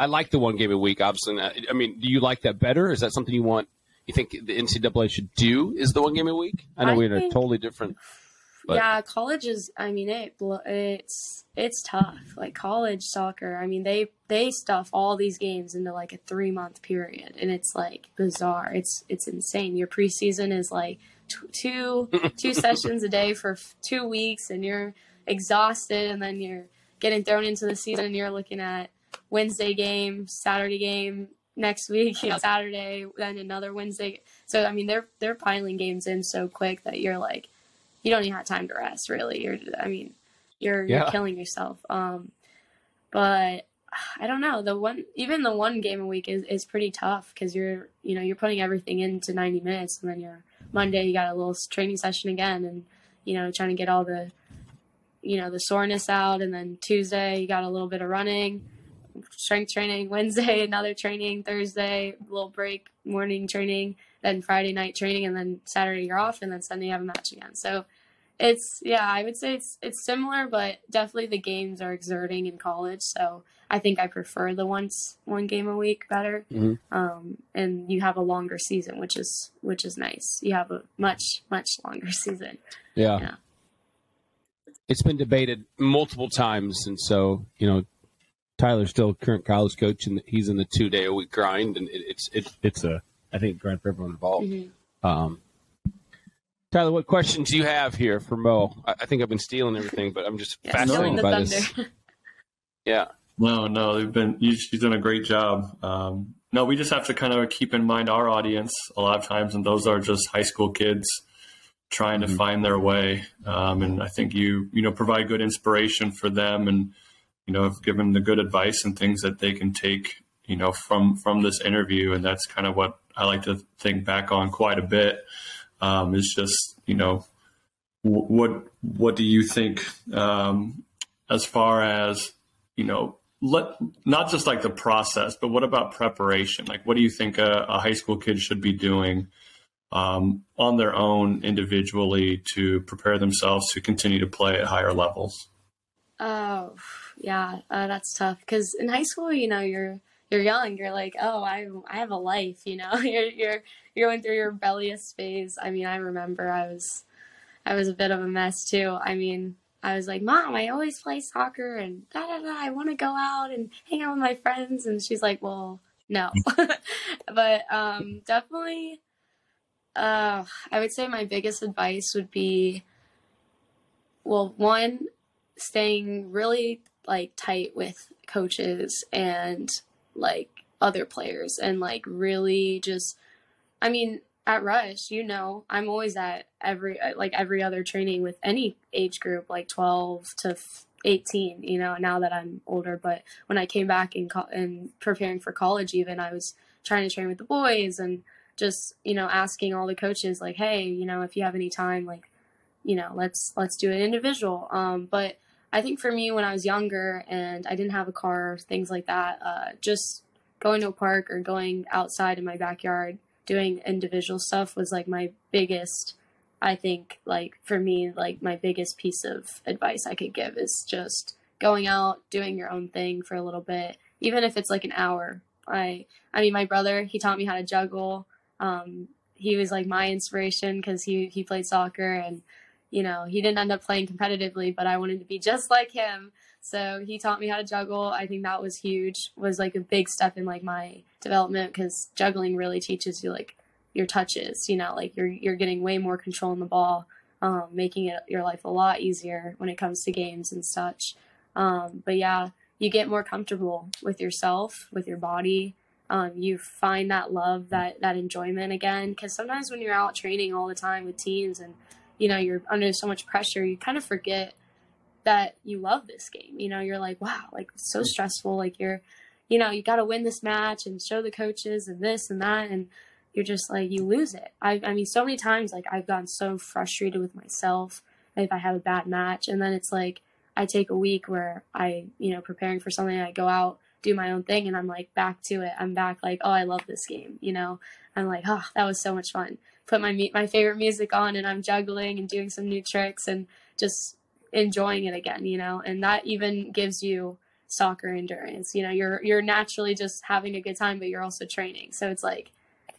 I like the one game a week. Obviously, I mean, do you like that better? Is that something you want? You think the NCAA should do? Is the one game a week? I know I we're in a totally different. But- yeah, college is. I mean, it it's it's tough. Like college soccer. I mean, they they stuff all these games into like a three month period, and it's like bizarre. It's it's insane. Your preseason is like t- two two sessions a day for f- two weeks, and you're exhausted, and then you're getting thrown into the season. and You're looking at Wednesday game, Saturday game next week, you know, Saturday, then another Wednesday. So I mean, they're they're piling games in so quick that you're like you don't even have time to rest really. You're i mean you're you're killing yourself. Um but i don't know. The one even the one game a week is, is pretty tough because you're you know you're putting everything into 90 minutes and then you're monday you got a little training session again and you know trying to get all the you know the soreness out and then tuesday you got a little bit of running strength training wednesday another training thursday little break morning training then friday night training and then saturday you're off and then sunday you have a match again. So it's yeah i would say it's it's similar but definitely the games are exerting in college so i think i prefer the once one game a week better Mhm. um, and you have a longer season which is which is nice you have a much much longer season Yeah. Yeah. It's been debated multiple times, and so you know, Tyler's still current college coach, and he's in the two day a week grind, and it, it's it, it's a I think grind for everyone involved. Mhm. Um, Tyler, what questions do you have here for Mo? I, I think I've been stealing everything, but I'm just yeah, fascinated by this. Yeah, No, no, they've been. You, she's done a great job. Um, no, we just have to kind of keep in mind our audience a lot of times, and those are just high school kids trying to Mhm. find their way. Um, and I think you, you know, provide good inspiration for them, and you know, have given the good advice and things that they can take, you know, from from this interview. And that's kind of what I like to think back on quite a bit. Um, is just you know, what what do you think um, as far as you know, let not just like the process, but what about preparation? Like, what do you think a, a high school kid should be doing um, on their own individually to prepare themselves to continue to play at higher levels? Oh, yeah, uh, that's tough. Because in high school, you know, you're you're young. You're like, oh, I I have a life. You know, you're you're you're going through your rebellious phase. I mean, I remember I was I was a bit of a mess too. I mean, I was like, Mom, I always play soccer and da da da. I want to go out and hang out with my friends. And she's like, Well, no. but um, definitely, uh, I would say my biggest advice would be, well, one, staying really like tight with coaches and like other players and like really just I mean at Rush, you know, I'm always at every like every other training with any age group like 12 to 18, you know, now that I'm older, but when I came back and co- and preparing for college even I was trying to train with the boys and just, you know, asking all the coaches like, "Hey, you know, if you have any time like you know, let's let's do an individual." Um but I think for me, when I was younger and I didn't have a car, things like that, uh, just going to a park or going outside in my backyard doing individual stuff was like my biggest, I think, like for me, like my biggest piece of advice I could give is just going out, doing your own thing for a little bit, even if it's like an hour. I, I mean, my brother, he taught me how to juggle. Um, he was like my inspiration because he, he played soccer and you know, he didn't end up playing competitively, but I wanted to be just like him. So he taught me how to juggle. I think that was huge. Was like a big step in like my development because juggling really teaches you like your touches. You know, like you're you're getting way more control in the ball, um, making it your life a lot easier when it comes to games and such. Um, but yeah, you get more comfortable with yourself, with your body. Um, you find that love, that that enjoyment again. Because sometimes when you're out training all the time with teams and you know you're under so much pressure you kind of forget that you love this game. You know you're like wow like it's so stressful. Like you're you know you got to win this match and show the coaches and this and that and you're just like you lose it. I, I mean so many times like i've gotten so frustrated with myself if i have a bad match and then it's like i take a week where i you know preparing for something i go out do my own thing and i'm like back to it. I'm back like oh i love this game you know? I'm like oh that was so much fun put my my favorite music on and I'm juggling and doing some new tricks and just enjoying it again, you know. And that even gives you soccer endurance. You know, you're you're naturally just having a good time, but you're also training. So it's like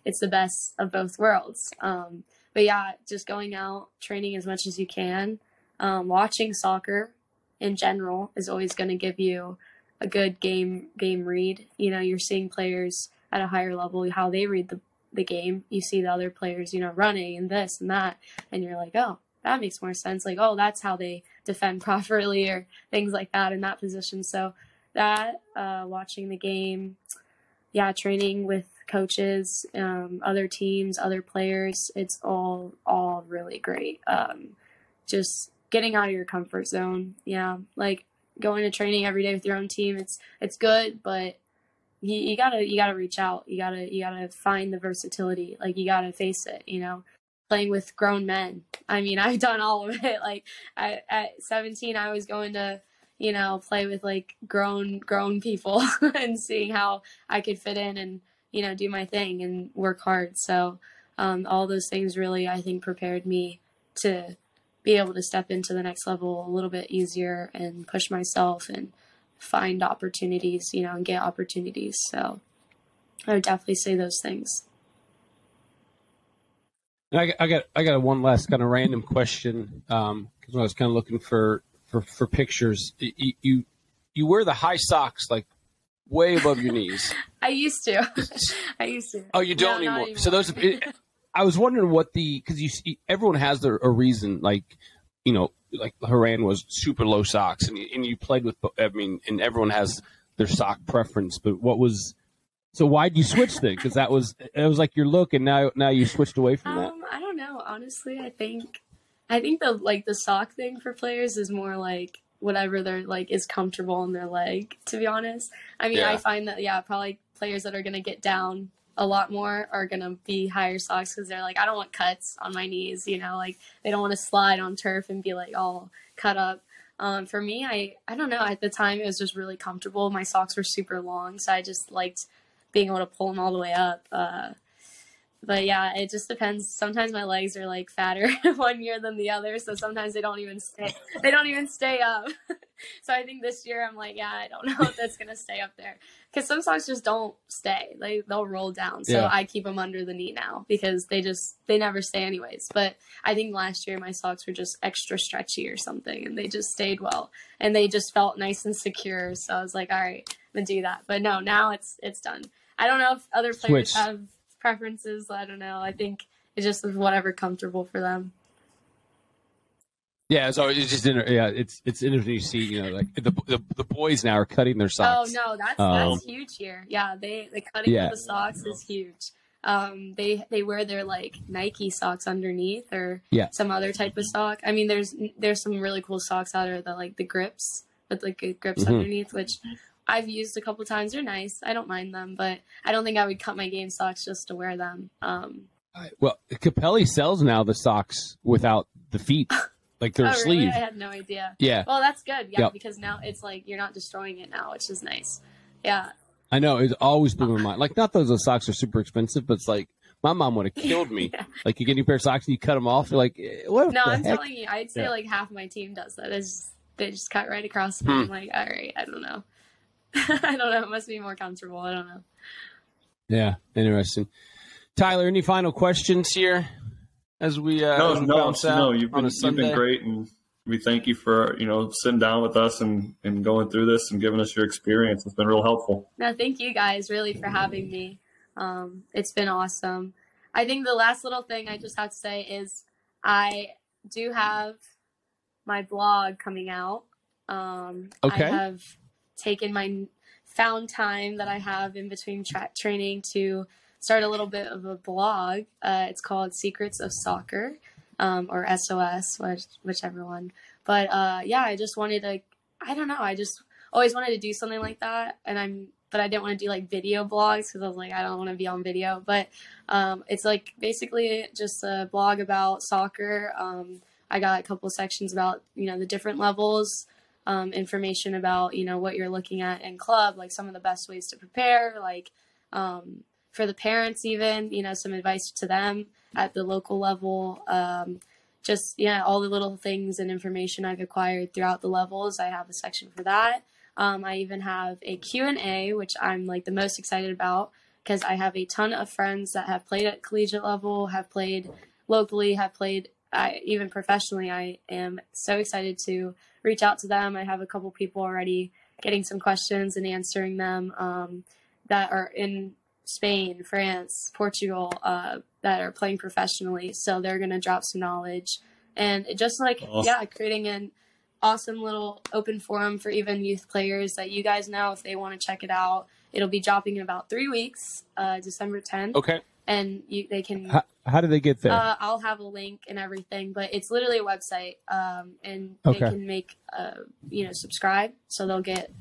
it's the best of both worlds. Um, but yeah, just going out, training as much as you can, um, watching soccer in general is always going to give you a good game game read. You know, you're seeing players at a higher level how they read the the game. You see the other players, you know, running and this and that, and you're like, oh, that makes more sense. Like, oh, that's how they defend properly or things like that in that position. So that uh, watching the game, yeah, training with coaches, um, other teams, other players, it's all all really great. Um, just getting out of your comfort zone, yeah, like going to training every day with your own team. It's it's good, but you, you gotta you gotta reach out. You gotta you gotta find the versatility. Like you gotta face it. You know, playing with grown men. I mean, I've done all of it. Like I, at 17, I was going to, you know, play with like grown grown people and seeing how I could fit in and you know do my thing and work hard. So um, all those things really, I think, prepared me to be able to step into the next level a little bit easier and push myself and find opportunities, you know, and get opportunities. So I would definitely say those things. I, I got I got a one last kind of random question because um, I was kind of looking for for, for pictures. You, you, you wear the high socks like way above your knees. I used to. I used to. Oh, you don't no, anymore. So those. It, I was wondering what the because you see everyone has their a reason like you know like Haran was super low socks and you, and you played with I mean and everyone has their sock preference but what was so why did you switch then? Because that was it was like your look, and now now you switched away from that. Um, I don't know. Honestly, I think I think the like the sock thing for players is more like whatever they're like is comfortable in their leg. To be honest, I mean, yeah. I find that yeah, probably players that are gonna get down a lot more are gonna be higher socks because they're like, I don't want cuts on my knees. You know, like they don't want to slide on turf and be like all cut up. Um, for me, I I don't know. At the time, it was just really comfortable. My socks were super long, so I just liked being able to pull them all the way up. Uh, but yeah, it just depends. Sometimes my legs are like fatter one year than the other, so sometimes they don't even stay. They don't even stay up. so I think this year I'm like, yeah, I don't know if that's gonna stay up there because some socks just don't stay. They they'll roll down. So yeah. I keep them under the knee now because they just they never stay anyways. But I think last year my socks were just extra stretchy or something, and they just stayed well and they just felt nice and secure. So I was like, all right, I'm gonna do that. But no, now it's it's done. I don't know if other players Switch. have preferences. I don't know. I think it's just whatever comfortable for them. Yeah, so it's just inter- yeah, it's it's interesting to see. You know, like the, the, the boys now are cutting their socks. Oh no, that's um, that's huge here. Yeah, they the cutting yeah. of the socks is huge. Um, they they wear their like Nike socks underneath or yeah. some other type of sock. I mean, there's there's some really cool socks out there that like the grips with like grips mm-hmm. underneath, which I've used a couple times. They're nice. I don't mind them, but I don't think I would cut my game socks just to wear them. Um, well, Capelli sells now the socks without the feet, like their oh, sleeve. Really? I had no idea. Yeah. Well, that's good. Yeah, yep. because now it's like you're not destroying it now, which is nice. Yeah. I know. It's always blew my mind. Like, not those, those socks are super expensive, but it's like my mom would have killed me. yeah. Like, you get a new pair of socks and you cut them off. You're like, eh, what? No, I'm heck? telling you, I'd say yeah. like half my team does that. It's, they just cut right across. Hmm. I'm like, all right, I don't know. I don't know. It must be more comfortable. I don't know. Yeah, interesting. Tyler, any final questions here as we uh, no as we no no you've been you've been great and we thank you for you know sitting down with us and and going through this and giving us your experience. It's been real helpful. No, thank you guys really for having me. Um, it's been awesome. I think the last little thing I just have to say is I do have my blog coming out. Um, okay. I have taken my found time that I have in between tra- training to start a little bit of a blog. Uh, it's called Secrets of Soccer um, or SOS, which, whichever one. But uh, yeah, I just wanted to, I don't know, I just always wanted to do something like that. And I'm, but I didn't want to do like video blogs because I was like, I don't want to be on video. But um, it's like basically just a blog about soccer. Um, I got a couple sections about, you know, the different levels um, information about you know what you're looking at in club, like some of the best ways to prepare, like um, for the parents even you know some advice to them at the local level. Um, just yeah, all the little things and information I've acquired throughout the levels. I have a section for that. Um, I even have a Q&A, which I'm like the most excited about because I have a ton of friends that have played at collegiate level, have played locally, have played I, even professionally. I am so excited to reach out to them. I have a couple people already getting some questions and answering them um, that are in Spain, France, Portugal uh, that are playing professionally. So they're going to drop some knowledge and just like awesome. yeah, creating an awesome little open forum for even youth players that you guys know if they want to check it out. It'll be dropping in about three weeks, uh, December 10th. Okay. And you, they can. How, how do they get there? Uh, I'll have a link and everything, but it's literally a website, um, and okay. they can make, uh, you know, subscribe, so they'll get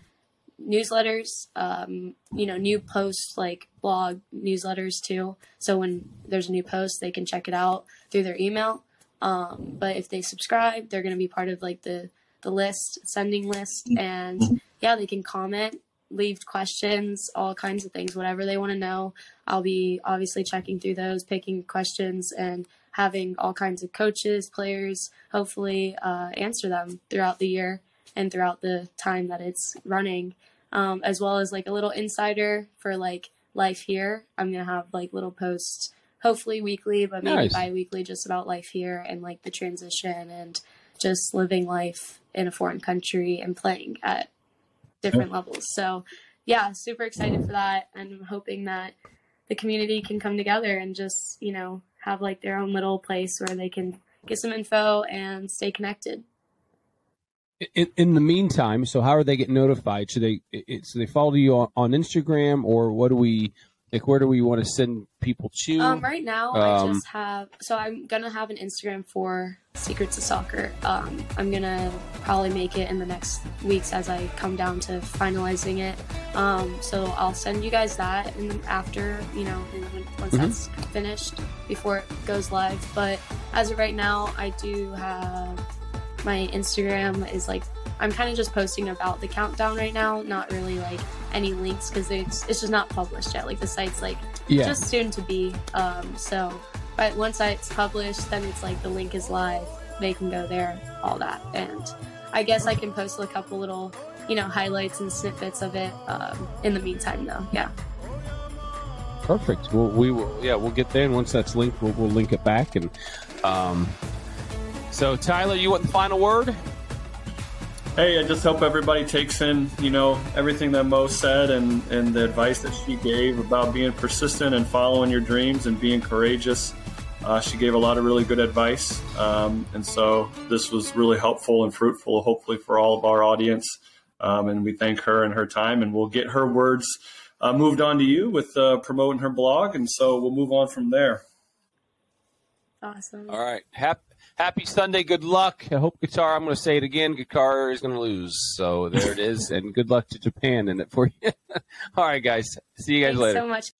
newsletters, um, you know, new posts like blog newsletters too. So when there's a new post, they can check it out through their email. Um, but if they subscribe, they're going to be part of like the the list, sending list, and yeah, they can comment, leave questions, all kinds of things, whatever they want to know. I'll be obviously checking through those, picking questions, and having all kinds of coaches, players, hopefully uh, answer them throughout the year and throughout the time that it's running um, as well as like a little insider for like life here. I'm gonna have like little posts, hopefully weekly, but maybe nice. bi-weekly, just about life here and like the transition and just living life in a foreign country and playing at different levels. So yeah, super excited for that, and I'm hoping that the community can come together and just you know have like their own little place where they can get some info and stay connected. In, in the meantime, so how are they getting notified? Should they it, so they follow you on, on Instagram or what do we like? Where do we want to send people to? Um, right now, um, I just have so I'm gonna have an Instagram for Secrets of Soccer. Um, I'm gonna probably make it in the next weeks as I come down to finalizing it. Um, so I'll send you guys that and after you know once mm-hmm. that's finished before it goes live. But as of right now, I do have my Instagram is like I'm kind of just posting about the countdown right now, not really like any links because it's it's just not published yet. Like the site's like yeah. just soon to be. Um, so, but once it's published, then it's like the link is live. They can go there, all that, and I guess I can post a couple little, you know, highlights and snippets of it um, in the meantime, though. Yeah. Perfect. Well, we will. Yeah, we'll get there, and once that's linked, we'll, we'll link it back, and um, so, Tyler, you want the final word? Hey, I just hope everybody takes in, you know, everything that Mo said and, and the advice that she gave about being persistent and following your dreams and being courageous. Uh, she gave a lot of really good advice. Um, and so this was really helpful and fruitful, hopefully, for all of our audience. Um, and we thank her and her time, and we'll get her words uh, moved on to you with uh, promoting her blog. And so we'll move on from there. Awesome. All right. Happy Happy Sunday. Good luck. I hope Qatar. I'm going to say it again, Qatar is going to lose. So there it is. and good luck to Japan in it for you. All right, guys. See you guys Thanks later. so much.